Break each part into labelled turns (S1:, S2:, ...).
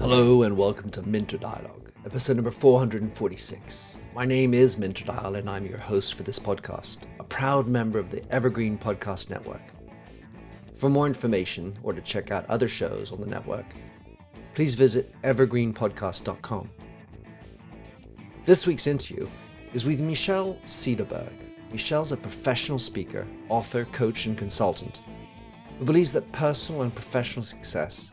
S1: Hello and welcome to Minter Dialogue, episode number 446. My name is Minter Dial and I'm your host for this podcast, a proud member of the Evergreen Podcast Network. For more information or to check out other shows on the network, please visit evergreenpodcast.com. This week's interview is with Michelle Cederberg. Michelle's a professional speaker, author, coach, and consultant who believes that personal and professional success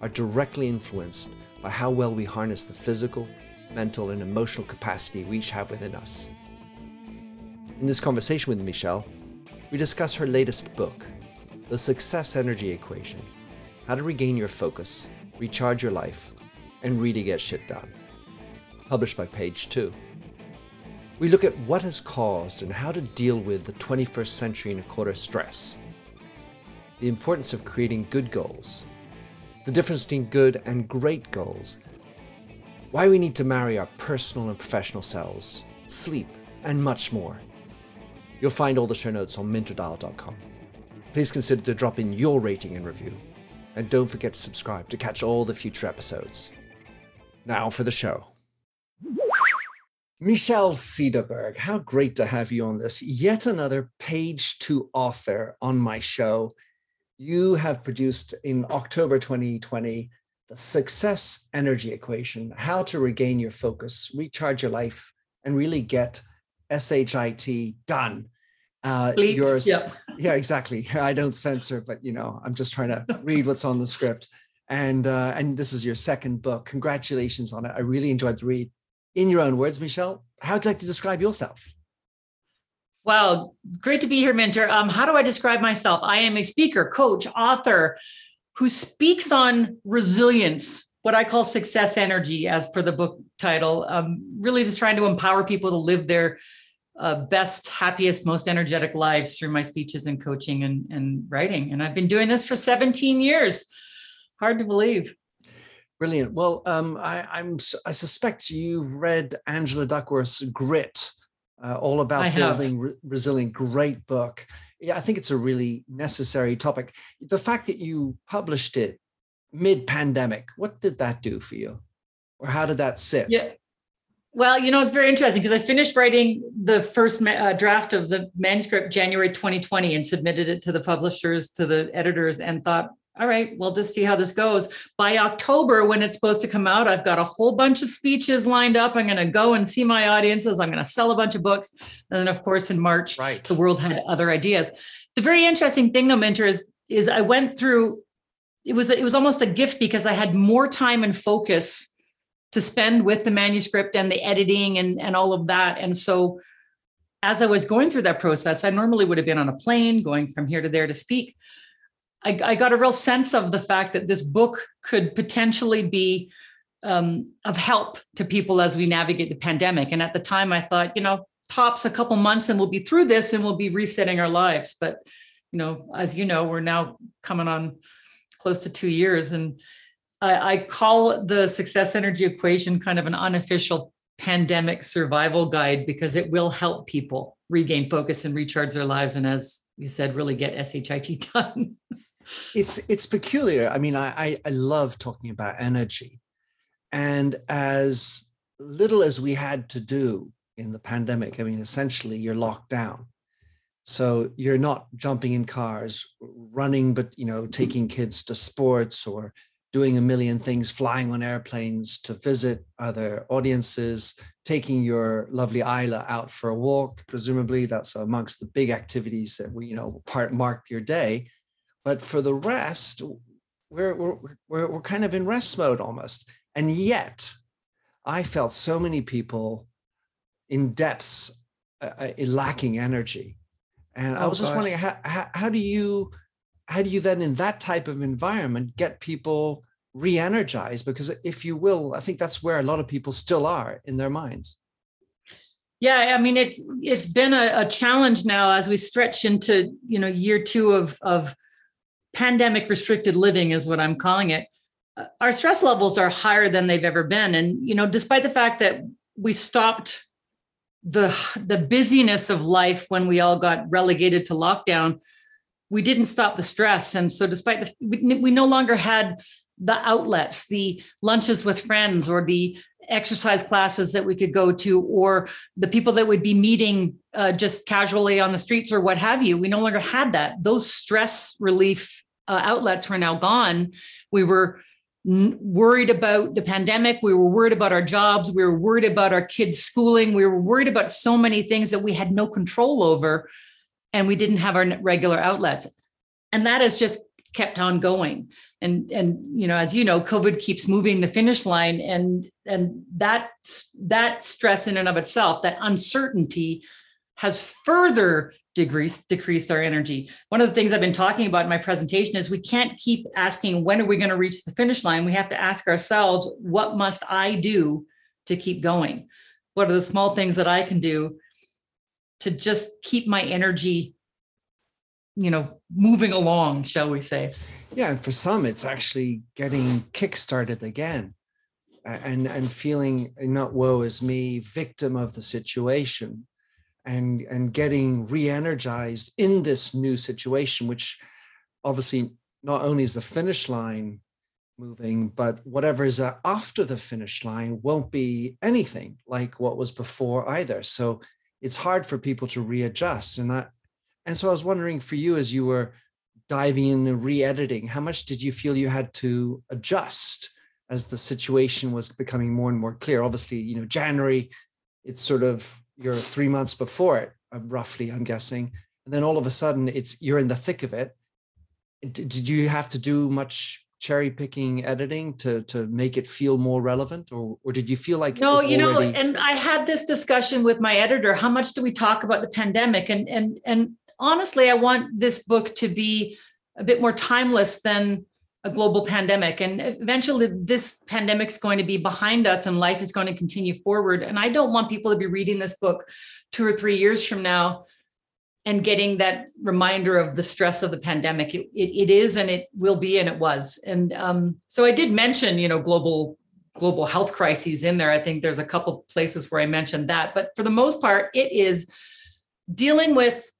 S1: are directly influenced by how well we harness the physical, mental, and emotional capacity we each have within us. In this conversation with Michelle, we discuss her latest book, The Success Energy Equation How to Regain Your Focus, Recharge Your Life, and Really Get Shit Done, published by Page 2. We look at what has caused and how to deal with the 21st century and a quarter stress, the importance of creating good goals the difference between good and great goals, why we need to marry our personal and professional selves, sleep, and much more. You'll find all the show notes on minterdial.com. Please consider to drop in your rating and review, and don't forget to subscribe to catch all the future episodes. Now for the show. Michelle Cederberg, how great to have you on this. Yet another page two author on my show you have produced in October 2020 the success energy equation, how to regain your focus, recharge your life, and really get SHIT done.
S2: Uh, yours, yep.
S1: yeah, exactly. I don't censor, but you know, I'm just trying to read what's on the script. And uh, and this is your second book. Congratulations on it. I really enjoyed the read. In your own words, Michelle, how would you like to describe yourself?
S2: Wow, great to be here, Minter. Um, how do I describe myself? I am a speaker, coach, author who speaks on resilience, what I call success energy, as per the book title. Um, really just trying to empower people to live their uh, best, happiest, most energetic lives through my speeches and coaching and, and writing. And I've been doing this for 17 years. Hard to believe.
S1: Brilliant. Well, um, I, I'm I suspect you've read Angela Duckworth's Grit uh, all about building re- resilient. Great book. Yeah, I think it's a really necessary topic. The fact that you published it mid-pandemic, what did that do for you, or how did that sit?
S2: Yeah. Well, you know, it's very interesting because I finished writing the first ma- uh, draft of the manuscript January 2020 and submitted it to the publishers, to the editors, and thought, all right, we'll just see how this goes. By October, when it's supposed to come out, I've got a whole bunch of speeches lined up. I'm going to go and see my audiences. I'm going to sell a bunch of books. And then, of course, in March, right. the world had other ideas. The very interesting thing, though, Minter, is, is I went through, it was, it was almost a gift because I had more time and focus to spend with the manuscript and the editing and, and all of that. And so as I was going through that process, I normally would have been on a plane going from here to there to speak. I, I got a real sense of the fact that this book could potentially be um, of help to people as we navigate the pandemic. And at the time, I thought, you know, tops a couple months and we'll be through this and we'll be resetting our lives. But, you know, as you know, we're now coming on close to two years. And I, I call the success energy equation kind of an unofficial pandemic survival guide because it will help people regain focus and recharge their lives. And as you said, really get SHIT done
S1: it's it's peculiar. I mean, I, I love talking about energy, and as little as we had to do in the pandemic, I mean, essentially you're locked down, so you're not jumping in cars, running, but you know, taking kids to sports or doing a million things, flying on airplanes to visit other audiences, taking your lovely Isla out for a walk. Presumably, that's amongst the big activities that we, you know, part marked your day. But for the rest, we're, we're, we're, we're kind of in rest mode almost. And yet, I felt so many people in depths uh, uh lacking energy. And oh, I was just wondering, how, how, how do you, how do you then in that type of environment get people re-energized? Because if you will, I think that's where a lot of people still are in their minds.
S2: Yeah, I mean it's it's been a, a challenge now as we stretch into you know year two of of pandemic restricted living is what I'm calling it. Uh, our stress levels are higher than they've ever been. And, you know, despite the fact that we stopped the the busyness of life when we all got relegated to lockdown, we didn't stop the stress. And so, despite the, we, we no longer had the outlets, the lunches with friends, or the exercise classes that we could go to, or the people that would be meeting uh, just casually on the streets or what have you. We no longer had that. Those stress relief uh, outlets were now gone. We were worried about the pandemic. We were worried about our jobs. We were worried about our kids' schooling. We were worried about so many things that we had no control over, and we didn't have our regular outlets. And that has just kept on going. And and you know, as you know, COVID keeps moving the finish line, and and that that stress in and of itself, that uncertainty, has further decreased, decreased our energy. One of the things I've been talking about in my presentation is we can't keep asking, when are we going to reach the finish line? We have to ask ourselves, what must I do to keep going? What are the small things that I can do to just keep my energy, you know, moving along, shall we say?
S1: Yeah. And for some, it's actually getting kickstarted again and, and feeling not woe is me, victim of the situation and and getting re-energized in this new situation which obviously not only is the finish line moving but whatever is uh, after the finish line won't be anything like what was before either. So it's hard for people to readjust and that and so i was wondering for you as you were diving in and re-editing how much did you feel you had to adjust as the situation was becoming more and more clear? Obviously you know january it's sort of you're three months before it, uh, roughly, I'm guessing. And then all of a sudden it's you're in the thick of it. Did you have to do much cherry picking editing to to make it feel more relevant or or did you feel like
S2: no you know and i had this discussion with my editor how much do we talk about the pandemic and and and honestly i want this book to be a bit more timeless than a global pandemic and eventually this pandemic is going to be behind us and life is going to continue forward. And i don't want people to be reading this book two or three years from now and getting that reminder of the stress of the pandemic. It, it, it is and it will be and it was. And um, so i did mention you know global global health crises in there. I think there's a couple places where i mentioned that but for the most part it is dealing with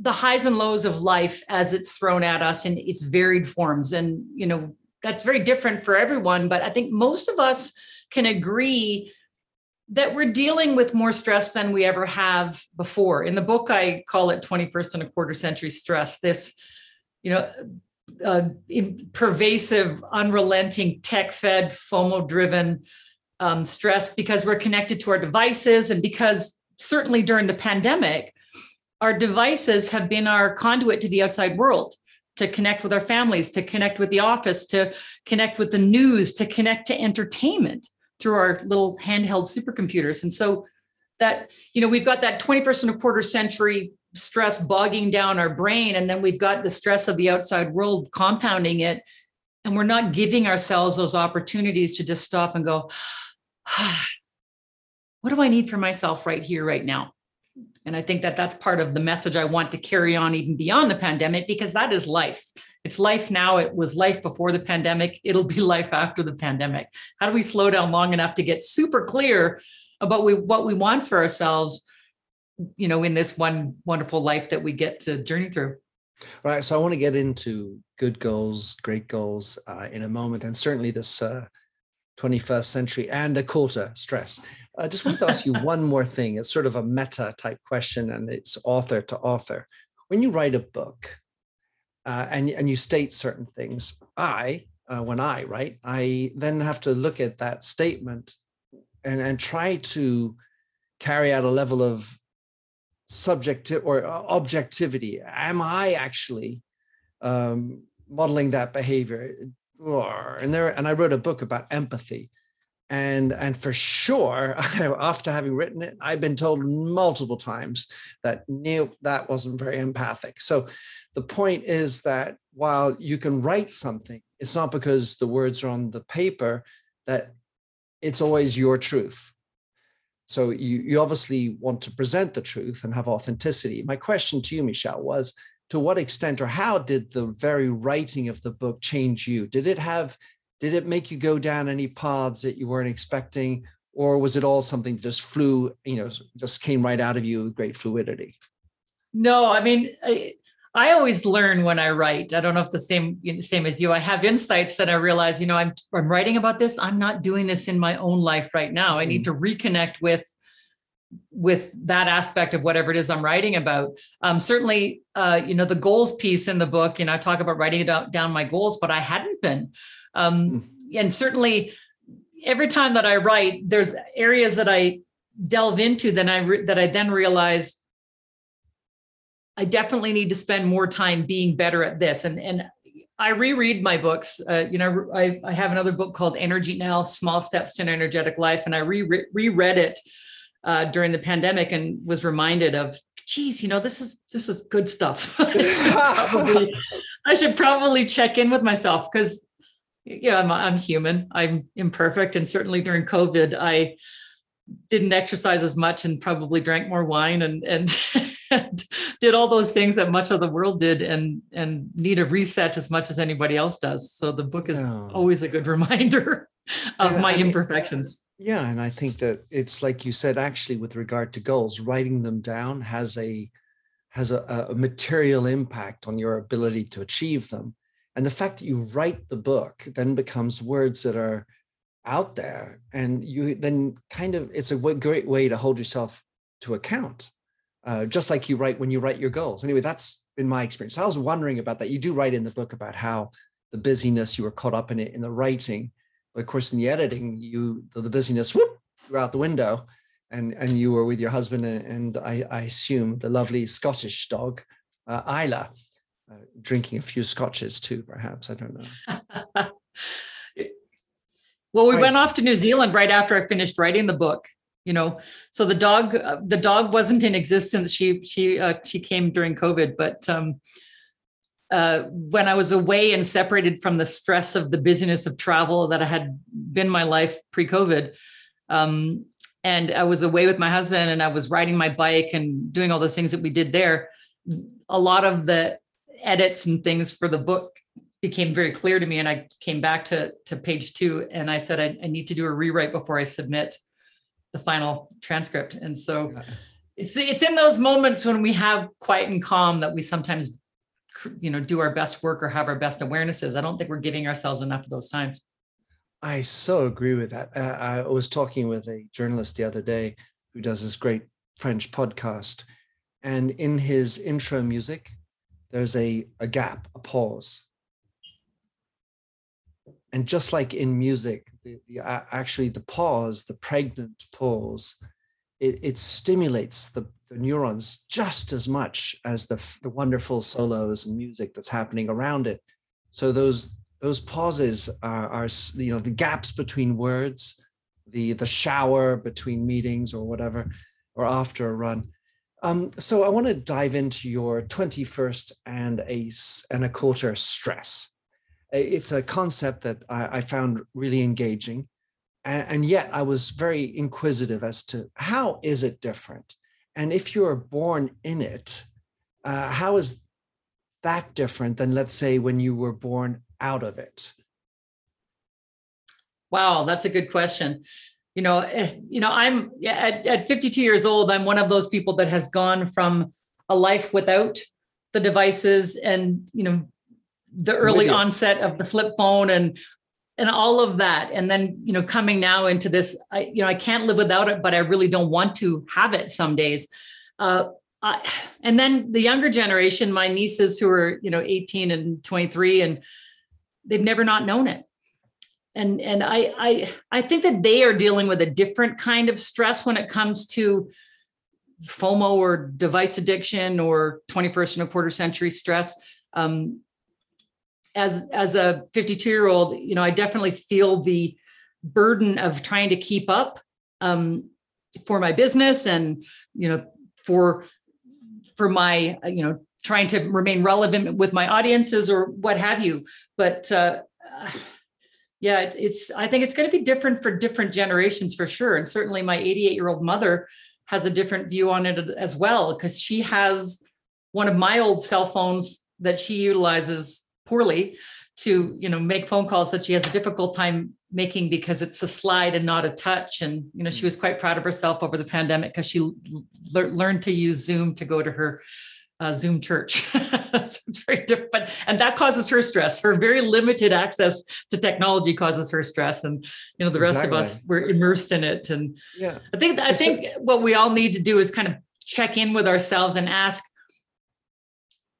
S2: the highs and lows of life as it's thrown at us in its varied forms. And you know that's very different for everyone but i think most of us can agree that we're dealing with more stress than we ever have before. In the book i call it 21st and a quarter century stress this you know uh, pervasive unrelenting tech fed fomo driven um, stress because we're connected to our devices and because certainly during the pandemic our devices have been our conduit to the outside world to connect with our families to connect with the office to connect with the news to connect to entertainment through our little handheld supercomputers. And so that you know we've got that 21st and a quarter century stress bogging down our brain and then we've got the stress of the outside world compounding it and we're not giving ourselves those opportunities to just stop and go ah, what do i need for myself right here right now and I think that that's part of the message I want to carry on even beyond the pandemic, because that is life. It's life now. It was life before the pandemic. It'll be life after the pandemic. How do we slow down long enough to get super clear about we, what we want for ourselves, you know, in this one wonderful life that we get to journey through?
S1: Right. So I want to get into good goals, great goals uh, in a moment. And certainly this uh, 21st century and a quarter stress. I just wanted to ask you one more thing. It's sort of a meta type question, and it's author to author. When you write a book uh, and, and you state certain things, I, uh, when I write, I then have to look at that statement and, and try to carry out a level of subjective or uh, objectivity. Am I actually um, modeling that behavior? And there and I wrote a book about empathy. And, and for sure, after having written it, I've been told multiple times that nope, that wasn't very empathic. So the point is that while you can write something, it's not because the words are on the paper that it's always your truth. So you, you obviously want to present the truth and have authenticity. My question to you, Michelle, was to what extent or how did the very writing of the book change you? Did it have, did it make you go down any paths that you weren't expecting? Or was it all something that just flew, you know, just came right out of you with great fluidity?
S2: No, I mean, I, I always learn when I write. I don't know if the same you know, same as you. I have insights that I realize, you know, I'm I'm writing about this. I'm not doing this in my own life right now. I need mm-hmm. to reconnect with with that aspect of whatever it is I'm writing about. Um, certainly, uh, you know, the goals piece in the book. You know, I talk about writing down, my goals, but I hadn't been. Um, mm. And certainly, every time that I write, there's areas that I delve into. Then I re- that I then realize I definitely need to spend more time being better at this. And and I reread my books. Uh, you know, I, I have another book called Energy Now: Small Steps to an Energetic Life, and I re reread it uh, during the pandemic and was reminded of, geez, you know, this is this is good stuff. I, should probably, I should probably check in with myself because yeah, I'm I'm human. I'm imperfect, and certainly during COVID, I didn't exercise as much and probably drank more wine and and did all those things that much of the world did and and need a reset as much as anybody else does so the book is oh. always a good reminder of yeah, my I mean, imperfections
S1: yeah and i think that it's like you said actually with regard to goals writing them down has a has a, a material impact on your ability to achieve them and the fact that you write the book then becomes words that are out there and you then kind of it's a great way to hold yourself to account uh, just like you write when you write your goals. Anyway, that's been my experience. I was wondering about that. You do write in the book about how the busyness you were caught up in it in the writing, but of course in the editing, you the, the busyness whoop threw out the window, and and you were with your husband and, and I, I assume the lovely Scottish dog, uh, Isla, uh, drinking a few scotches too, perhaps. I don't know.
S2: well, we I went off to New Zealand right after I finished writing the book you know. So the dog uh, the dog wasn't in existence. She she uh, she came during covid but um uh, when I was away and separated from the stress of the busyness of travel that I had been my life pre-COVID, um, and I was away with my husband and I was riding my bike and doing all those things that we did there, a lot of the edits and things for the book became very clear to me. And I came back to to page two and I said I, I need to do a rewrite before I submit the final transcript. And so it's it's in those moments when we have quiet and calm that we sometimes you know do our best work or have our best awarenesses. I don't think we're giving ourselves enough of those times.
S1: I so agree with that. Uh, I was talking with a journalist the other day who does this great French podcast, and in his intro music, there's a a gap, a pause, and just like in music, the, the actually the pause, the pregnant pause, it, it stimulates the, the neurons just as much as the, the wonderful solos and music that's happening around it. So those those pauses are, are you know the gaps between words, the the shower between meetings or whatever, or after a run. Um, so I want to dive into your 21st and a and a quarter stress it's a concept that I, I found really engaging. And, and, yet I was very inquisitive as to how is it different? And if you're born in it, uh, how is that different than, let's say, when you were born out of it?
S2: Wow, that's a good question. You know, eh, you know, I'm at, at 52 years old. I'm one of those people that has gone from a life without the devices and you know the early onset of the flip phone and and all of that and then you know coming now into this i you know i can't live without it but i really don't want to have it some days. Uh, I, and then the younger generation my nieces who are you know 18 and 23 and they've never not known it. And and i i i think that they are dealing with a different kind of stress when it comes to fomo or device addiction or 21st and a quarter century stress. Um, as as a 52 year old you know i definitely feel the burden of trying to keep up um, for my business and you know for for my you know trying to remain relevant with my audiences or what have you. But uh, yeah it, it's i think it's going to be different for different generations for sure. And certainly my 88 year old mother has a different view on it as well because she has one of my old cell phones that she utilizes poorly to you know make phone calls that she has a difficult time making because it's a slide and not a touch and you know she was quite proud of herself over the pandemic because she le- learned to use zoom to go to her uh, Zoom church. so it's very different, but, and that causes her stress. Her very limited access to technology causes her stress, and you know the rest exactly. of us we're immersed in it. And yeah, I think I think what we all need to do is kind of check in with ourselves and ask,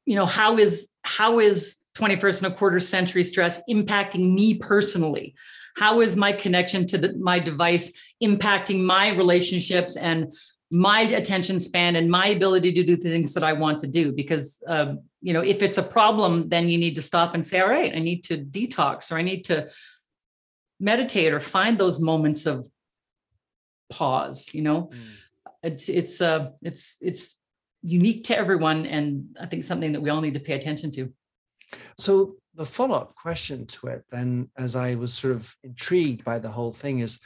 S2: you know, how is how is 21st and a quarter century stress impacting me personally? How is my connection to the, my device impacting my relationships and my attention span and my ability to do the things that I want to do. Because, um, you know, if it's a problem, then you need to stop and say, all right, I need to detox or I need to meditate or find those moments of pause, you know, mm. it's, it's, uh, it's, it's unique to everyone. And I think something that we all need to pay attention to.
S1: So the follow-up question to it then, as I was sort of intrigued by the whole thing is,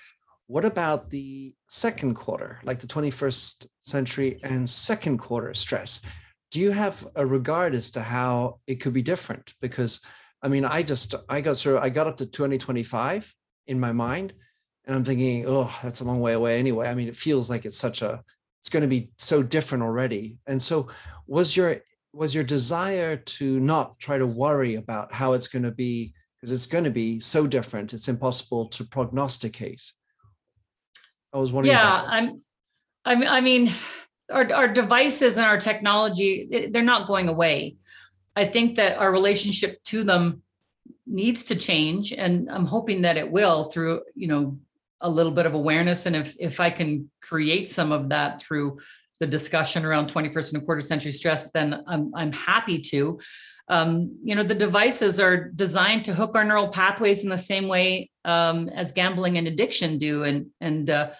S1: what about the second quarter, like the 21st century and second quarter stress? Do you have a regard as to how it could be different? Because I mean, I just I got sort of I got up to 2025 in my mind, and I'm thinking, oh, that's a long way away anyway. I mean, it feels like it's such a it's going to be so different already. And so, was your was your desire to not try to worry about how it's going to be because it's going to be so different, it's impossible to prognosticate. I was wondering.
S2: Yeah, I'm. I mean, I mean, our our devices and our technology, they're not going away. I think that our relationship to them needs to change, and I'm hoping that it will through you know a little bit of awareness, and if if I can create some of that through the discussion around 21st and a quarter century stress, then I'm I'm happy to. Um, you know, the devices are designed to hook our neural pathways in the same way um, as gambling and addiction do, and and uh,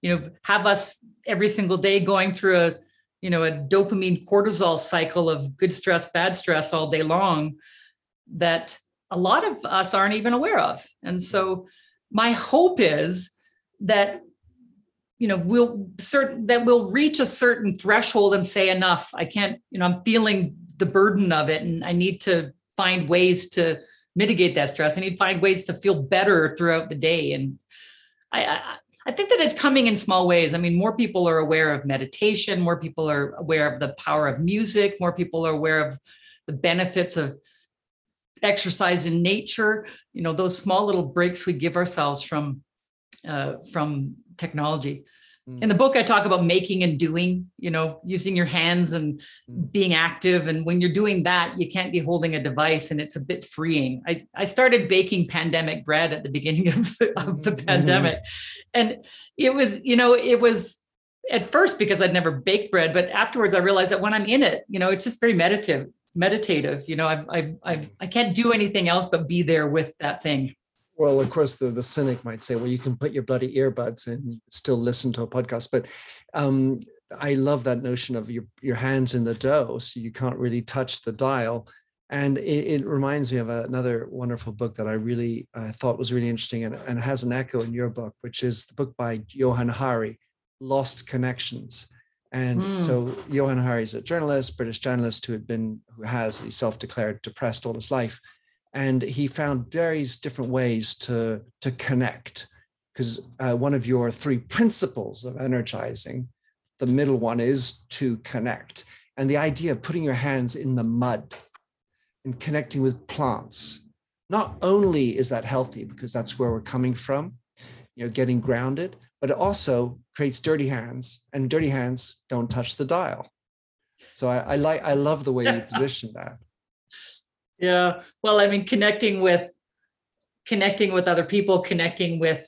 S2: you know have us every single day going through a you know a dopamine cortisol cycle of good stress, bad stress all day long that a lot of us aren't even aware of. And so my hope is that you know we'll certain that we'll reach a certain threshold and say enough i can't you know i'm feeling the burden of it and i need to find ways to mitigate that stress i need to find ways to feel better throughout the day and I, I I think that it's coming in small ways. I mean, more people are aware of meditation, more people are aware of the power of music, more people are aware of the benefits of exercise in nature. You know, those small little breaks we give ourselves from uh, from technology. In the book i talk about making and doing you know using your hands and mm. being active. And when you're doing that you can't be holding a device and it's a bit freeing. I, I started baking pandemic bread at the beginning of the, of the mm-hmm. pandemic. And it was you know it was at first because i'd never baked bread but afterwards i realized that when i'm in it you know it's just very meditative meditative. You know i i i, I can't do anything else but be there with that thing
S1: well, of course, the, the cynic might say, well, you can put your bloody earbuds and still listen to a podcast. But um, I love that notion of your, your hands in the dough, so you can't really touch the dial. And it, it reminds me of another wonderful book that I really uh, thought was really interesting and, and has an echo in your book, which is the book by Johann Hari, Lost Connections. And mm. so Johann Hari is a journalist, British journalist who had been, who has, he self-declared depressed all his life and he found various different ways to to connect. Because uh, one of your three principles of energizing the middle one is to connect and the idea of putting your hands in the mud and connecting with plants. Not only is that healthy because that's where we're coming from you know getting grounded but it also creates dirty hands and dirty hands don't touch the dial. So i, I like i love the way you position that
S2: yeah. Well, I mean, connecting with connecting with other people, connecting with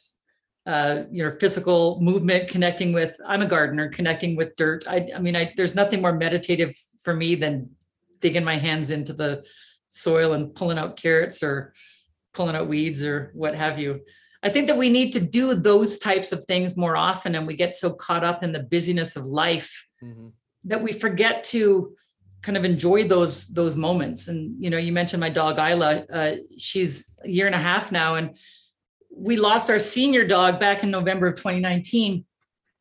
S2: uh, your physical movement, connecting with I'm a gardener, connecting with dirt. I, I mean, I, there's nothing more meditative for me than digging my hands into the soil and pulling out carrots or pulling out weeds or what have you. I think that we need to do those types of things more often, and we get so caught up in the busyness of life mm-hmm. that we forget to kind of enjoy those those moments. And you know, you mentioned my dog Isla. Uh, she's a year and a half now, and we lost our senior dog back in November of 2019,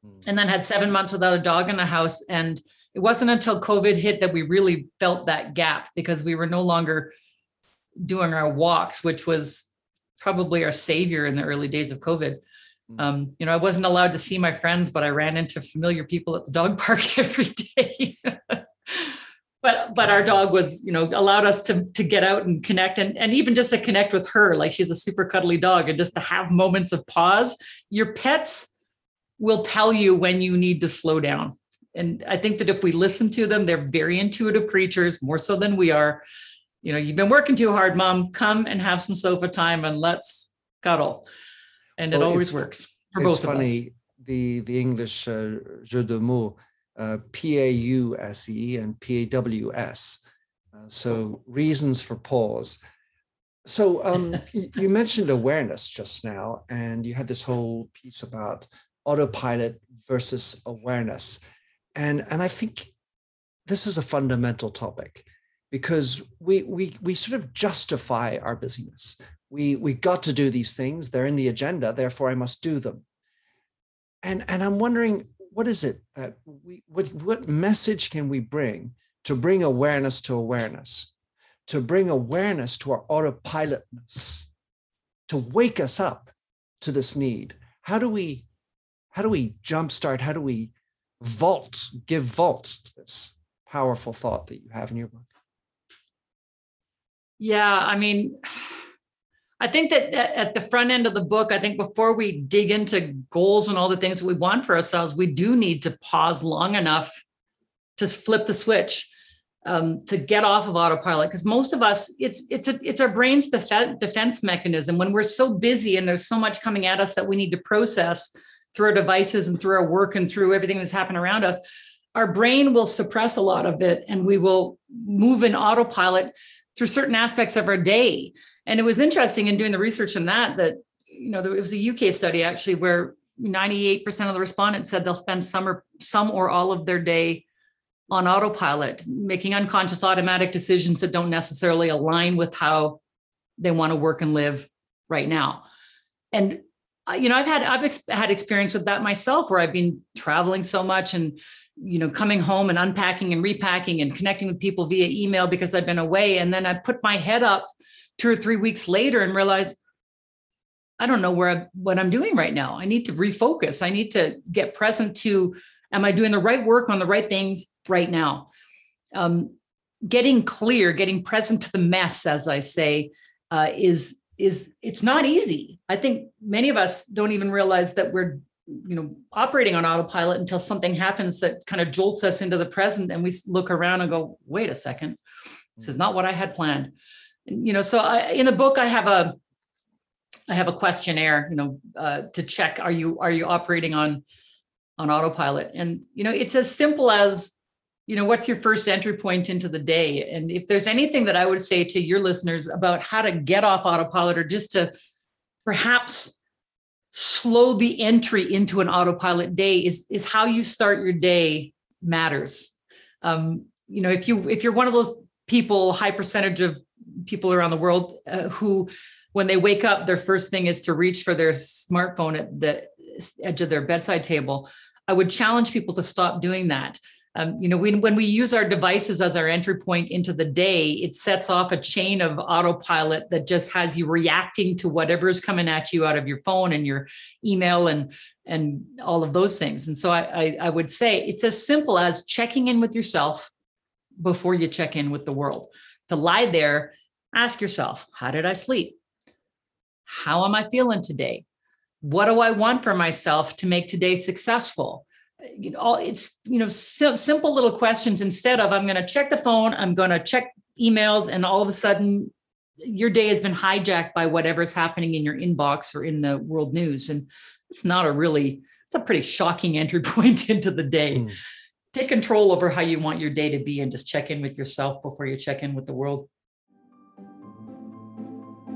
S2: hmm. and then had seven months without a dog in the house. And it wasn't until COVID hit that we really felt that gap because we were no longer doing our walks, which was probably our savior in the early days of COVID. Hmm. Um, you know, I wasn't allowed to see my friends, but I ran into familiar people at the dog park every day. But but our dog was you know allowed us to to get out and connect and and even just to connect with her like she's a super cuddly dog and just to have moments of pause. Your pets will tell you when you need to slow down. And i think that if we listen to them they're very intuitive creatures more so than we are. You know you've been working too hard mom. Come and have some sofa time and let's cuddle. And it always works for both funny, of us.
S1: the the english uh, jeu de mots uh, P-A-U-S-E and P-A-W-S. Uh, so reasons for pause. So um, you mentioned awareness just now, and you had this whole piece about autopilot versus awareness, and and I think this is a fundamental topic because we we we sort of justify our busyness. We we got to do these things; they're in the agenda, therefore I must do them. And and I'm wondering what is it that we what what message can we bring to bring awareness to awareness? To bring awareness to our autopilotness? To wake us up to this need? How do we how do we jumpstart? How do we vault give vault to this powerful thought that you have in your book?
S2: Yeah i mean I think that at the front end of the book, I think before we dig into goals and all the things we want for ourselves, we do need to pause long enough to flip the switch um, to get off of autopilot. Because most of us, it's it's a, it's our brain's def- defense mechanism. When we're so busy and there's so much coming at us that we need to process through our devices and through our work and through everything that's happening around us, our brain will suppress a lot of it, and we will move in autopilot through certain aspects of our day and it was interesting in doing the research in that that you know there, it was a uk study actually where 98% of the respondents said they'll spend some or some or all of their day on autopilot making unconscious automatic decisions that don't necessarily align with how they want to work and live right now. And uh, you know i've had i've ex- had experience with that myself where i've been traveling so much and you know coming home and unpacking and repacking and connecting with people via email because i've been away. And then i put my head up two or three weeks later and realize I don't know where I, what I'm doing right now. I need to refocus. I need to get present to am I doing the right work on the right things right now? Um, getting clear, getting present to the mess, as I say, uh, is is it's not easy. I think many of us don't even realize that we're you know operating on autopilot until something happens that kind of jolts us into the present and we look around and go wait a second this is not what i had planned you know so I, in the book i have a i have a questionnaire you know uh, to check are you are you operating on on autopilot? And you know it's as simple as you know what's your first entry point into the day? And if there's anything that i would say to your listeners about how to get off autopilot or just to perhaps slow the entry into an autopilot day is is how you start your day matters. Um, you know if you if you're one of those people high percentage of people around the world uh, who, when they wake up, their first thing is to reach for their smartphone at the edge of their bedside table. I would challenge people to stop doing that. Um, you know, when we use our devices as our entry point into the day, it sets off a chain of autopilot that just has you reacting to whatever is coming at you out of your phone and your email and and all of those things. And so I, I, I would say it's as simple as checking in with yourself before you check in with the world. To lie there Ask yourself, how did I sleep? How am I feeling today? What do I want for myself to make today successful? You know, it's you know simple little questions instead of I'm going to check the phone, I'm going to check emails, and all of a sudden your day has been hijacked by whatever's happening in your inbox or in the world news, and it's not a really it's a pretty shocking entry point into the day. Mm. Take control over how you want your day to be, and just check in with yourself before you check in with the world.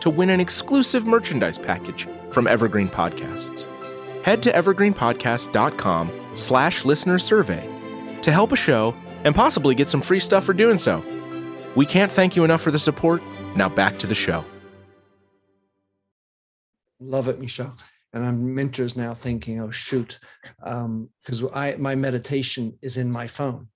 S3: to win an exclusive merchandise package from Evergreen Podcasts. Head to evergreenpodcast.com slash listener survey to help a show and possibly get some free stuff for doing so. We can't thank you enough for the support. Now back to the show.
S1: Love it, Michelle. And I'm mentors now thinking, oh shoot, because um, I my meditation is in my phone,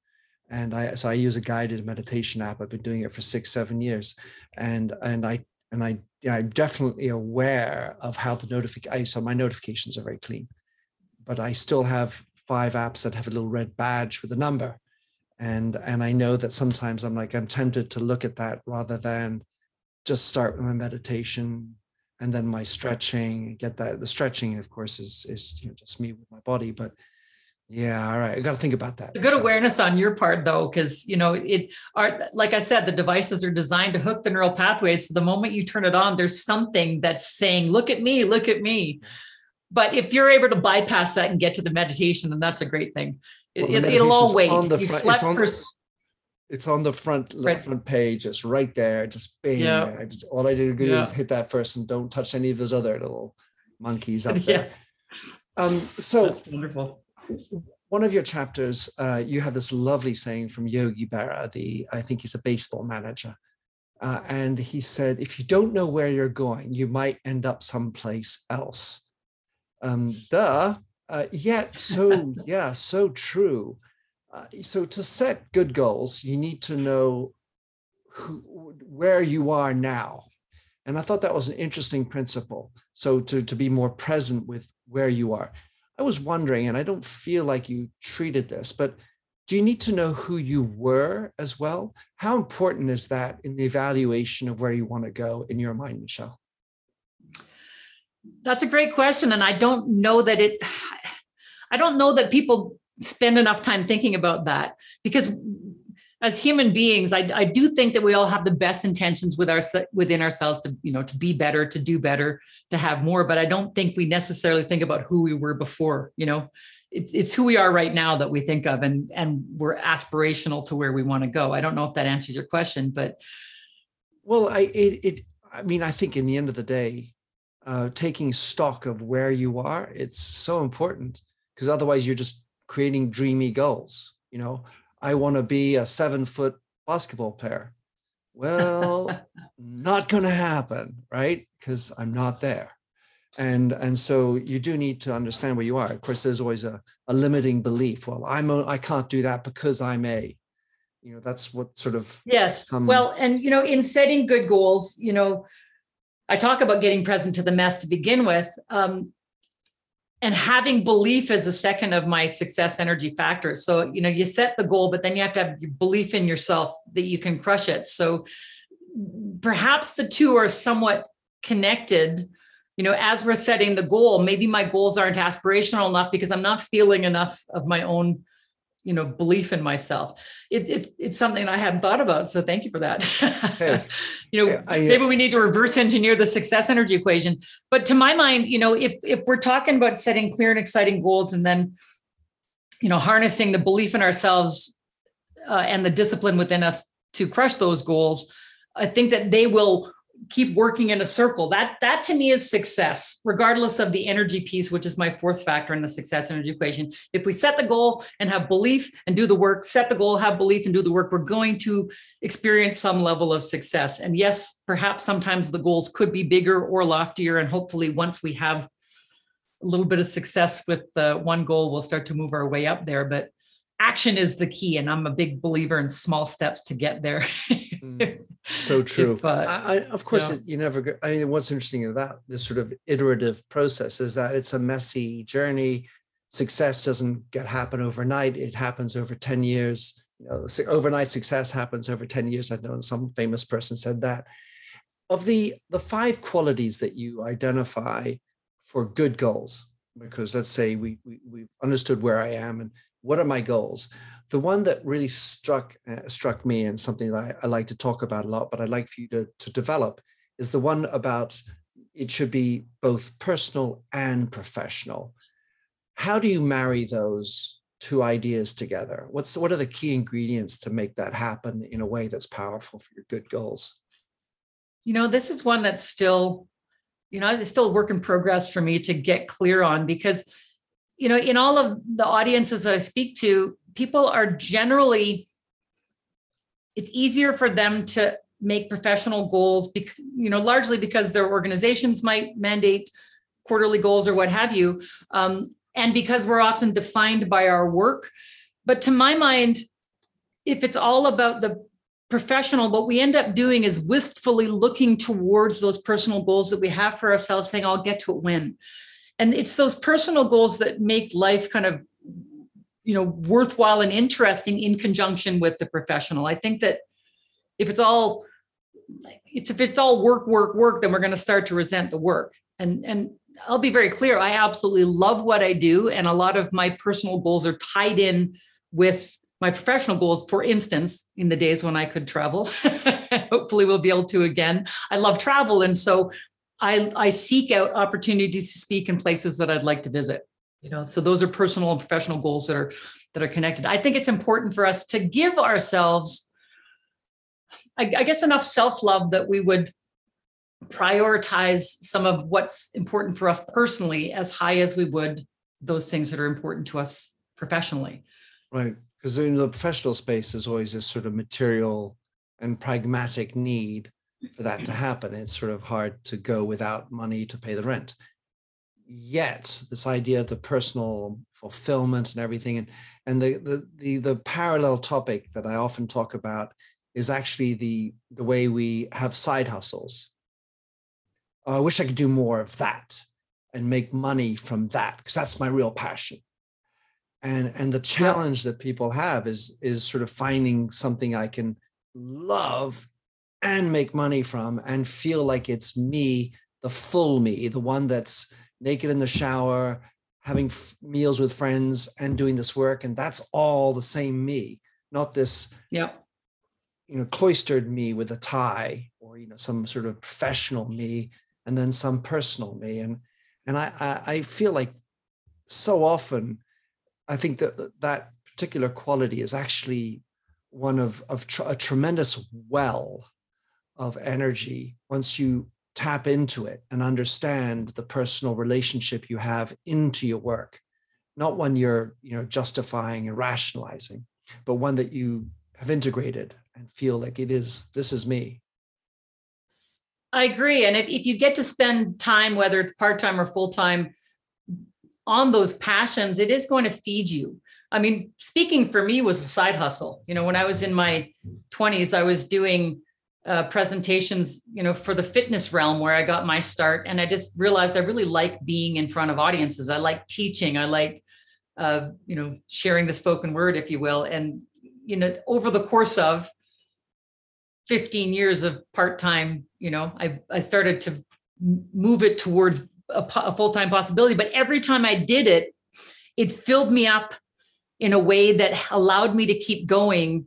S1: and I so I use a guided meditation app. I've been doing it for six, seven years, and and I and I yeah, I'm definitely aware of how the notification. So my notifications are very clean, but I still have five apps that have a little red badge with a number, and and I know that sometimes I'm like I'm tempted to look at that rather than just start with my meditation and then my stretching get that the stretching of course is is you know just me with my body but yeah all right i got to think about that
S2: good so. awareness on your part though because you know it are like i said the devices are designed to hook the neural pathways so the moment you turn it on there's something that's saying look at me look at me but if you're able to bypass that and get to the meditation then that's a great thing well, it, will all wait
S1: you've slept for it's on the front right. front page. It's right there. Just bang. Yeah. I just, all I did yeah. is hit that first and don't touch any of those other little monkeys up there. Um, so
S2: that's wonderful.
S1: One of your chapters, uh, you have this lovely saying from Yogi Berra, the I think he's a baseball manager. Uh, and he said, if you don't know where you're going, you might end up someplace else. Um, duh. Uh, yet so yeah, so true. Uh, so to set good goals, you need to know who, where you are now. And I thought that was an interesting principle. So to, to be more present with where you are. I was wondering, and I don't feel like you treated this, but do you need to know who you were as well? How important is that in the evaluation of where you want to go in your mind, Michelle?
S2: That's a great question. And I don't know that it, I don't know that people spend enough time thinking about that because as human beings I, I do think that we all have the best intentions with our within ourselves to you know to be better to do better to have more but i don't think we necessarily think about who we were before you know it's it's who we are right now that we think of and and we're aspirational to where we want to go i don't know if that answers your question but
S1: well i it, it i mean i think in the end of the day uh taking stock of where you are it's so important because otherwise you're just creating dreamy goals. You know, I want to be a seven foot basketball player. Well, not going to happen, right? Because I'm not there. And and so you do need to understand where you are. Of course, there's always a, a limiting belief. Well, I'm a, I can't do that because I'm a, you know, that's what sort of
S2: yes. well, and you know, in setting good goals, you know, I talk about getting present to the mess to begin with. Um, and having belief as a second of my success energy factors. So you know you set the goal but then you have to have belief in yourself that you can crush it. So perhaps the two are somewhat connected. You know as we're setting the goal maybe my goals aren't aspirational enough because i'm not feeling enough of my own you know belief in myself. It, it, it's something i hadn't thought about so thank you for that. Hey, you know I, maybe we need to reverse engineer the success energy equation but to my mind you know if if we're talking about setting clear and exciting goals and then you know harnessing the belief in ourselves uh, and the discipline within us to crush those goals i think that they will keep working in a circle. That that to me is success regardless of the energy piece which is my fourth factor in the success energy equation. If we set the goal and have belief and do the work set the goal have belief and do the work we're going to experience some level of success. And yes perhaps sometimes the goals could be bigger or loftier and hopefully once we have a little bit of success with the one goal we'll start to move our way up there. But action is the key and i'm a big believer in small steps to get there.
S1: Mm, so true if, uh, I, I, of course you, know, you never i mean what's interesting about this sort of iterative process is that it's a messy journey. Success doesn't get happen overnight. It happens over 10 years. You know overnight success happens over 10 years. I know some famous person said that. Of the the five qualities that you identify for good goals because let's say we, we we've understood where i am and what are my goals? The one that really struck uh, struck me and something that I, I, like to talk about a lot, but I'd like for you to, to develop is the one about it should be both personal and professional. How do you marry those two ideas together? What's what are the key ingredients to make that happen in a way that's powerful for your good goals?
S2: You know, this is one that's still, you know, it's still a work in progress for me to get clear on because you know, in all of the audiences that I speak to, people are generally it's easier for them to make professional goals, bec- you know, largely because their organizations might mandate quarterly goals or what have you, um, and because we're often defined by our work. But to my mind, if it's all about the professional, what we end up doing is wistfully looking towards those personal goals that we have for ourselves, saying, I'll get to it when. And it's those personal goals that make life kind of you know worthwhile and interesting in conjunction with the professional. I think that if it's all it's if it's all work work work then we're going to start to resent the work. And and i'll be very clear i absolutely love what i do and a lot of my personal goals are tied in with my professional goals. For instance in the days when i could travel hopefully we'll be able to again. I love travel and so i i seek out opportunities to speak in places that i'd like to visit you know so those are personal and professional goals that are that are connected. I think it's important for us to give ourselves I, I guess enough self-love that we would prioritize some of what's important for us personally as high as we would those things that are important to us professionally.
S1: Right because in the professional space there's always this sort of material and pragmatic need for that to happen it's sort of hard to go without money to pay the rent yet this idea of the personal fulfillment and everything and and the, the the the parallel topic that i often talk about is actually the the way we have side hustles. Oh, I wish I could do more of that and make money from that because that's my real passion. And and the challenge that people have is is sort of finding something I can love and make money from and feel like it's me, the full me, the one that's naked in the shower, having f- meals with friends and doing this work and that's all the same me, not this
S2: yeah
S1: you know cloistered me with a tie or you know some sort of professional me and then some personal me. And and i i, I feel like so often i think that that particular quality is actually one of of tr- a tremendous well of energy once you tap into it and understand the personal relationship you have into your work. Not one you're you know justifying and rationalizing but one that you have integrated and feel like it is this is me.
S2: I agree and if, if you get to spend time whether it's part-time or full-time on those passions it is going to feed you. I mean speaking for me was a side hustle. You know when i was in my 20s i was doing uh, presentations you know for the fitness realm where i got my start. And i just realized i really like being in front of audiences. I like teaching. I like uh, you know sharing the spoken word if you will. And you know over the course of 15 years of part-time you know i, I started to move it towards a, a full-time possibility. But every time i did it it filled me up in a way that allowed me to keep going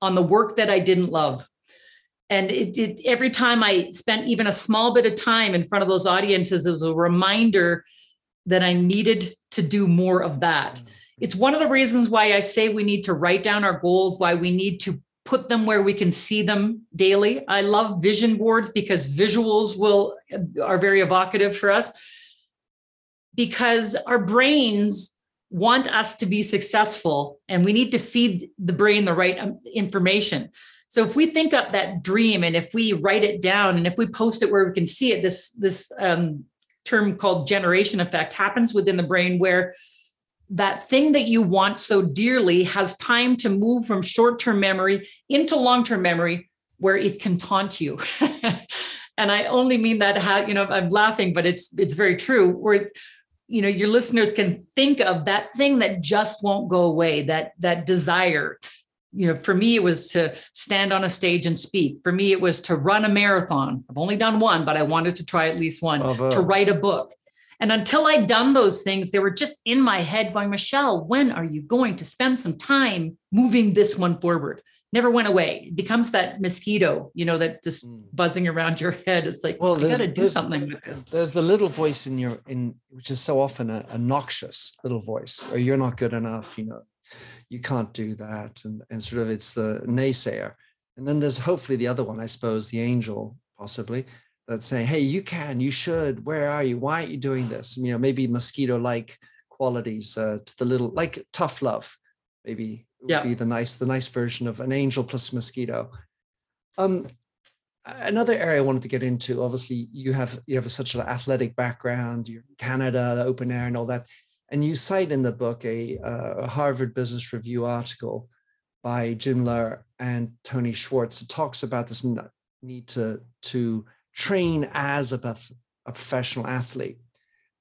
S2: on the work that i didn't love and it, it every time i spent even a small bit of time in front of those audiences it was a reminder that i needed to do more of that mm. it's one of the reasons why i say we need to write down our goals why we need to put them where we can see them daily. I love vision boards because visuals will are very evocative for us because our brains want us to be successful and we need to feed the brain the right um, information. So if we think up that dream and if we write it down and if we post it where we can see it, this this um, term called generation effect happens within the brain where that thing that you want so dearly has time to move from short term memory into long term memory where it can taunt you. and I only mean that how, you know, I'm laughing, but it's it's very true. Where you know your listeners can think of that thing that just won't go away, that that desire. You know, for me, it was to stand on a stage and speak. For me, it was to run a marathon. I've only done one, but I wanted to try at least one, to write a book and until I'd done those things, they were just in my head going, Michelle, when are you going to spend some time moving this one forward? Never went away. It becomes that mosquito, you know, that just mm. buzzing around your head. It's like, well, you got to do something with this.
S1: There's the little voice in your, in which is so often a, a noxious little voice, or you're not good enough, you know, you can't do that. And, and sort of it's the naysayer. And then there's hopefully the other one, I suppose, the angel, possibly, that's saying, "Hey, you can, you should. Where are you? Why aren't you doing this?" And, you know, maybe mosquito-like qualities uh, to the little, like tough love, maybe
S2: yeah.
S1: be the nice the nice version of an angel plus mosquito. Um, another area I wanted to get into. Obviously, you have you have a, such an athletic background. You're in Canada, the open air, and all that. And you cite in the book a, uh, a Harvard Business Review article by Jim Loehr and Tony Schwartz that talks about this need to to train as a, a professional athlete.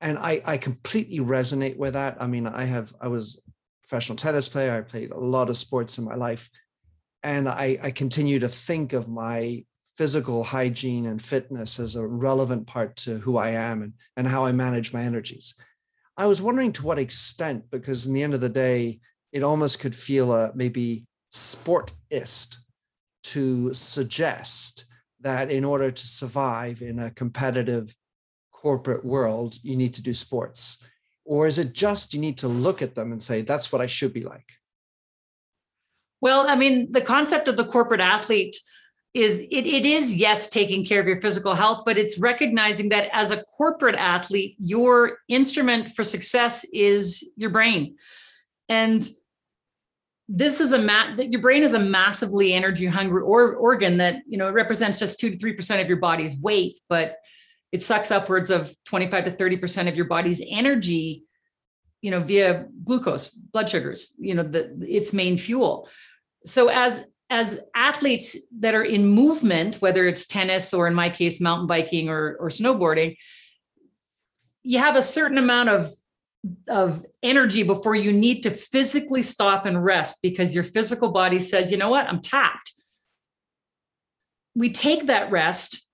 S1: And I, I completely resonate with that. I mean, I have I was professional tennis player. I played a lot of sports in my life. And I, I continue to think of my physical hygiene and fitness as a relevant part to who I am and, and how I manage my energies. I was wondering to what extent, because in the end of the day, it almost could feel a maybe sportist to suggest that in order to survive in a competitive corporate world, you need to do sports. Or is it just you need to look at them and say, that's what I should be like?
S2: Well, I mean, the concept of the corporate athlete is it, it is yes taking care of your physical health but it's recognizing that as a corporate athlete your instrument for success is your brain. And this is a mat that your brain is a massively energy hungry or, organ that you know it represents just 2 to 3% of your body's weight but it sucks upwards of 25 to 30% of your body's energy you know via glucose blood sugars you know the its main fuel. So as as athletes that are in movement whether it's tennis or in my case mountain biking or or snowboarding you have a certain amount of of energy before you need to physically stop and rest because your physical body says you know what i'm tapped we take that rest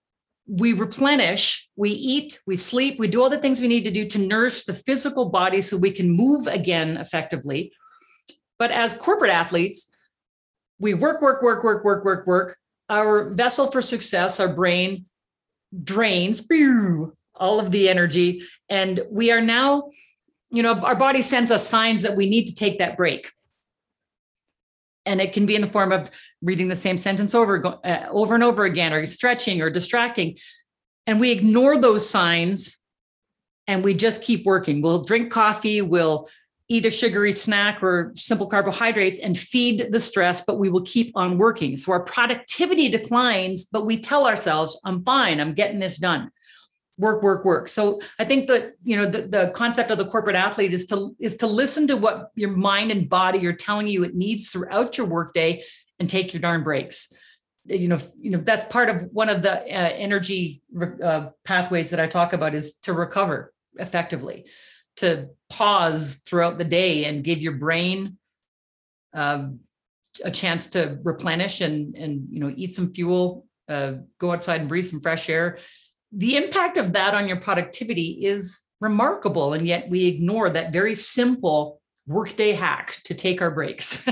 S2: we replenish, we eat, we sleep, we do all the things we need to do to nourish the physical body so we can move again effectively. But as corporate athletes, we work, work, work, work, work, work, work. Our vessel for success, our brain drains all of the energy. And we are now, you know, our body sends us signs that we need to take that break and it can be in the form of reading the same sentence over uh, over and over again or stretching or distracting and we ignore those signs and we just keep working we'll drink coffee we'll eat a sugary snack or simple carbohydrates and feed the stress but we will keep on working. So our productivity declines but we tell ourselves i'm fine. I'm getting this done. Work work work. So i think that you know the, the concept of the corporate athlete is to is to listen to what your mind and body are telling you it needs throughout your workday and take your darn breaks. You know you know that's part of one of the uh, energy uh, pathways that i talk about is to recover effectively to pause throughout the day and give your brain uh, a chance to replenish and and you know eat some fuel uh, go outside and breathe some fresh air the impact of that on your productivity is remarkable. And yet we ignore that very simple workday hack to take our breaks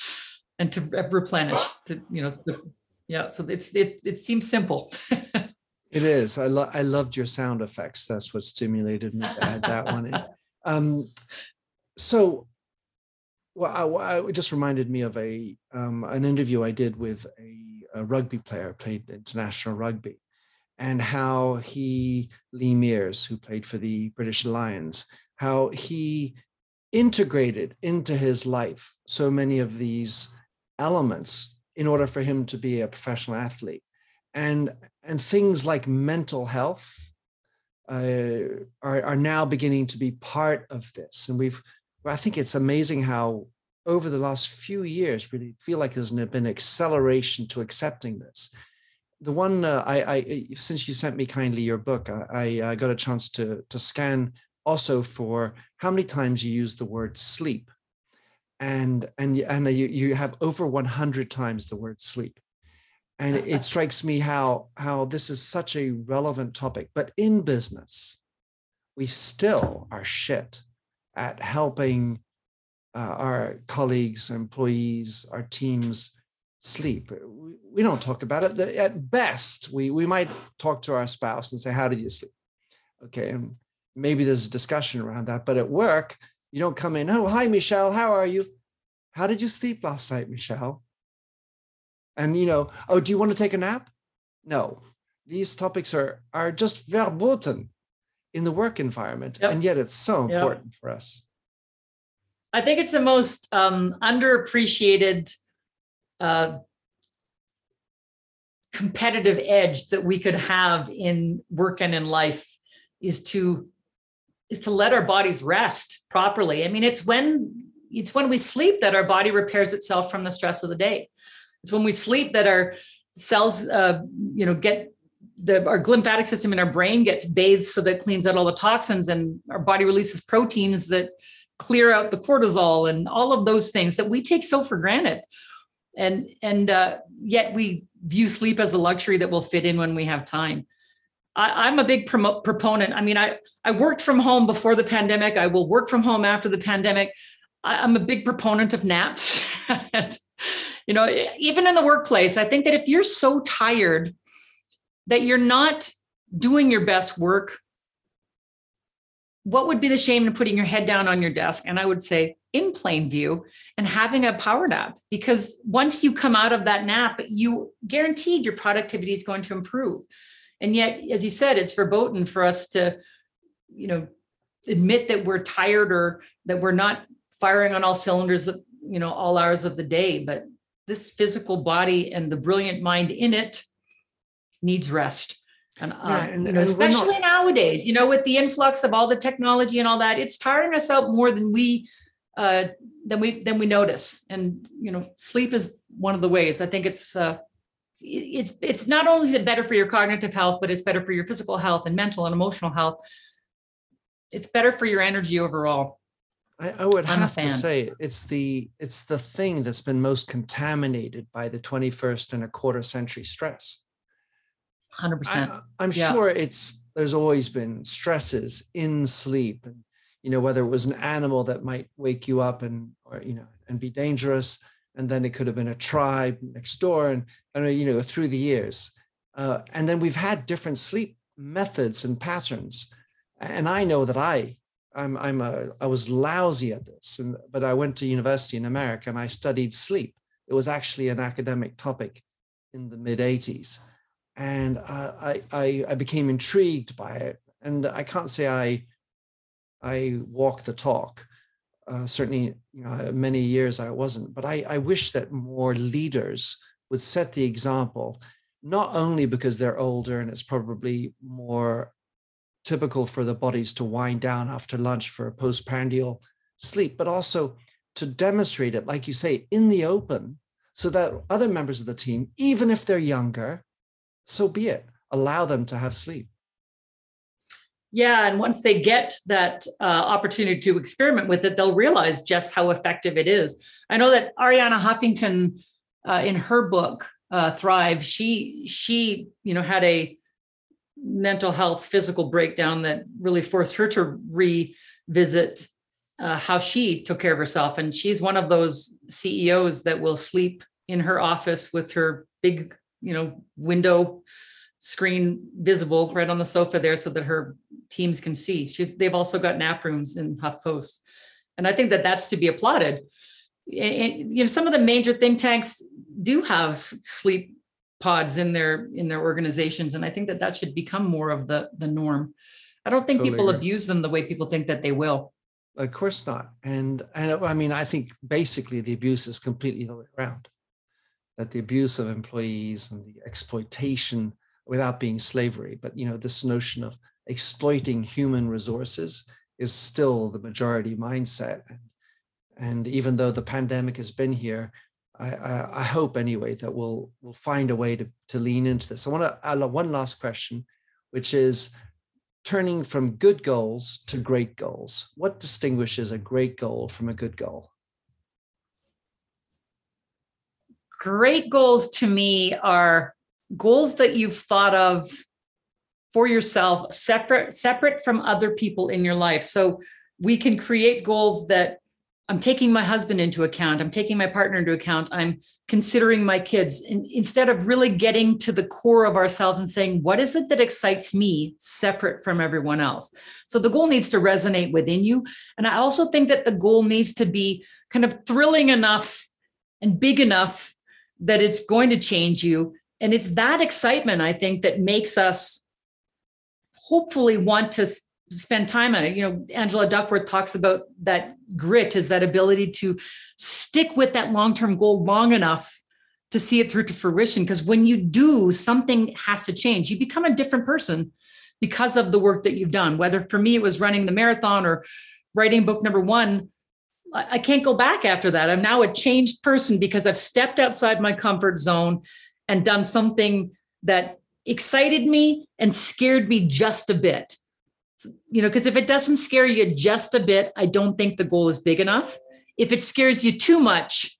S2: and to replenish to, you know, the, yeah. So it's, it's, it seems simple.
S1: it is. I love, I loved your sound effects. That's what stimulated me to add that one in. Um, so well, I, I, just reminded me of a um, an interview I did with a, a, rugby player, played international rugby, and how he, Lee Mears, who played for the British Lions, how he integrated into his life so many of these elements in order for him to be a professional athlete. And, and things like mental health uh, are, are now beginning to be part of this. And we've, I think it's amazing how over the last few years, really feel like there's been acceleration to accepting this. The one uh, I, I, since you sent me kindly your book, I, I uh, got a chance to to scan also for how many times you use the word sleep, and and and you you have over 100 times the word sleep, and it strikes me how how this is such a relevant topic. But in business, we still are shit at helping uh, our colleagues, employees, our teams sleep. We don't talk about it. At best, we, we might talk to our spouse and say, How did you sleep? Okay. And maybe there's a discussion around that. But at work, you don't come in, Oh, hi, Michelle. How are you? How did you sleep last night, Michelle? And, you know, oh, do you want to take a nap? No. These topics are, are just verboten in the work environment. Yep. And yet it's so important yep. for us.
S2: I think it's the most um, underappreciated uh, competitive edge that we could have in work and in life is to is to let our bodies rest properly. I mean, it's when it's when we sleep that our body repairs itself from the stress of the day. It's when we sleep that our cells, uh, you know, get the our lymphatic system in our brain gets bathed so that cleans out all the toxins, and our body releases proteins that clear out the cortisol and all of those things that we take so for granted. And and uh, yet we view sleep as a luxury that will fit in when we have time. I, am a big promo- proponent. I mean, I I worked from home before the pandemic. I will work from home after the pandemic. I, am a big proponent of naps. and, you know, even in the workplace, I think that if you're so tired that you're not doing your best work, what would be the shame in putting your head down on your desk? And I would say in plain view and having a power nap because once you come out of that nap, you guaranteed your productivity is going to improve. And yet, as you said, it's verboten for us to, you know, admit that we're tired or that we're not firing on all cylinders, you know, all hours of the day. But this physical body and the brilliant mind in it needs rest. And, uh, yeah, and, you know, especially not... nowadays, you know, with the influx of all the technology and all that, it's tiring us out more than we uh, than we than we notice. And you know, sleep is one of the ways. I think it's uh, it's it's not only is it better for your cognitive health, but it's better for your physical health and mental and emotional health. It's better for your energy overall.
S1: I, I would I'm have to say it's the it's the thing that's been most contaminated by the 21st and a quarter century stress.
S2: 100%.
S1: I, am yeah. sure it's there's always been stresses in sleep and you know whether it was an animal that might wake you up and or you know and be dangerous and then it could have been a tribe next door and, and you know through the years uh, and then we've had different sleep methods and patterns and i know that i i'm i'm a i was lousy at this and but i went to university in america and i studied sleep. It was actually an academic topic in the mid 80s and I, I i became intrigued by it. And i can't say i i walk the talk. Uh, certainly you know, many years I wasn't, but I, I wish that more leaders would set the example, not only because they're older and it's probably more typical for the bodies to wind down after lunch for a postprandial sleep, but also to demonstrate it, like you say, in the open, so that other members of the team, even if they're younger, so be it, allow them to have sleep.
S2: Yeah, and once they get that uh, opportunity to experiment with it, they'll realize just how effective it is. I know that Arianna Huffington, uh, in her book uh, Thrive, she she you know had a mental health physical breakdown that really forced her to revisit uh, how she took care of herself, and she's one of those CEOs that will sleep in her office with her big you know window screen visible right on the sofa there so that her teams can see. She's, they've also got nap rooms in HuffPost. And I think that that's to be applauded. And, you know, some of the major think tanks do have sleep pods in their in their organizations and i think that that should become more of the the norm i don't think totally people agree. abuse them the way people think that they will
S1: of course not and and i mean i think basically the abuse is completely the way around that the abuse of employees and the exploitation without being slavery. But you know, this notion of exploiting human resources is still the majority mindset. And, and even though the pandemic has been here, I, I, I, hope anyway that we'll we'll find a way to, to lean into this. I want to add one last question, which is turning from good goals to great goals. What distinguishes a great goal from a good goal?
S2: Great goals to me are goals that you've thought of for yourself separate separate from other people in your life so we can create goals that i'm taking my husband into account. I'm taking my partner into account. I'm considering my kids. And instead of really getting to the core of ourselves and saying what is it that excites me separate from everyone else? So the goal needs to resonate within you. And i also think that the goal needs to be kind of thrilling enough and big enough that it's going to change you. And it's that excitement i think that makes us hopefully want to spend time on it. You know, Angela Duckworth talks about that grit is that ability to stick with that long term goal long enough to see it through to fruition. Because when you do, something has to change. You become a different person because of the work that you've done. Whether for me it was running the marathon or writing book number one, I can't go back after that. I'm now a changed person because I've stepped outside my comfort zone and done something that excited me and scared me just a bit. You know, because if it doesn't scare you just a bit, I don't think the goal is big enough. If it scares you too much,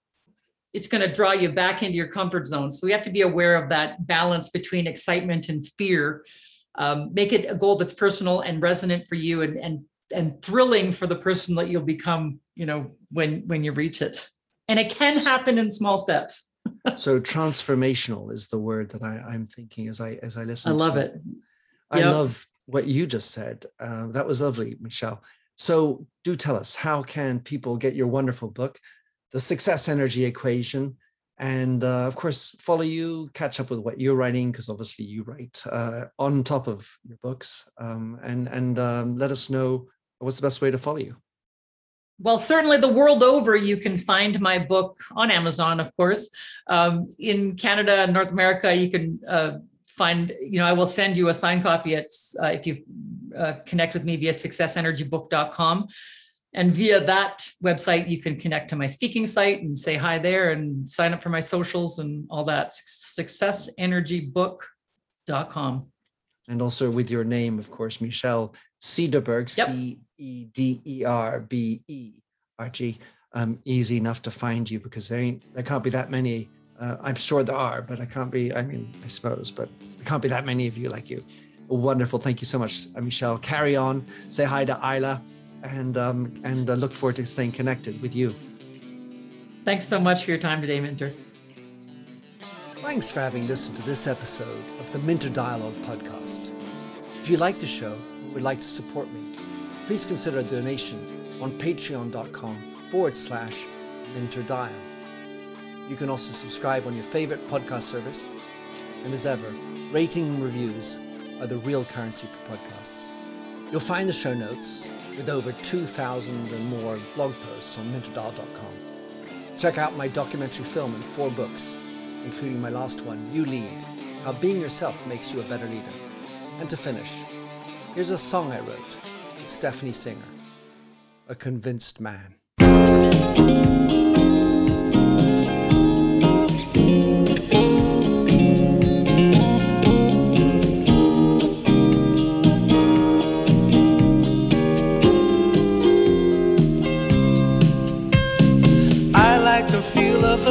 S2: it's going to draw you back into your comfort zone. So we have to be aware of that balance between excitement and fear. Um, make it a goal that's personal and resonant for you and, and and thrilling for the person that you'll become you know when when you reach it and it can happen in small steps
S1: so transformational is the word that I, i'm thinking as i as i listen
S2: i love it
S1: i yep. love what you just said uh, that was lovely michelle. So do tell us how can people get your wonderful book the success energy equation? And uh, of course follow you catch up with what you're writing because obviously you write uh, on top of your books um, and and um, let us know what's the best way to follow you.
S2: Well certainly the world over you can find my book on amazon of course. Um, in canada and north america you can uh, find you know i will send you a signed copy at, uh, if you uh, connect with me via successenergybook.com and via that website you can connect to my speaking site and say hi there and sign up for my socials and all that successenergybook.com
S1: and also with your name of course michelle cederberg
S2: yep.
S1: c E D E R B E R G. Um, easy enough to find you because there ain't there can't be that many. Uh, I'm sure there are, but I can't be. I mean, I suppose, but there can't be that many of you like you. wonderful. Thank you so much, uh, Michelle. Carry on. Say hi to Isla, and um, and uh, look forward to staying connected with you.
S2: Thanks so much for your time today, Minter.
S1: Thanks for having listened to this episode of the Minter Dialogue podcast. If you like the show and would like to support me please consider a donation on patreon.com forward slash minterdial. You can also subscribe on your favorite podcast service. And as ever, rating and reviews are the real currency for podcasts. You'll find the show notes with over 2,000 and more blog posts on minterdial.com. Check out my documentary film and four books, including my last one, You Lead How Being Yourself Makes You a Better Leader. And to finish, here's a song I wrote with Stephanie Singer, A Convinced Man.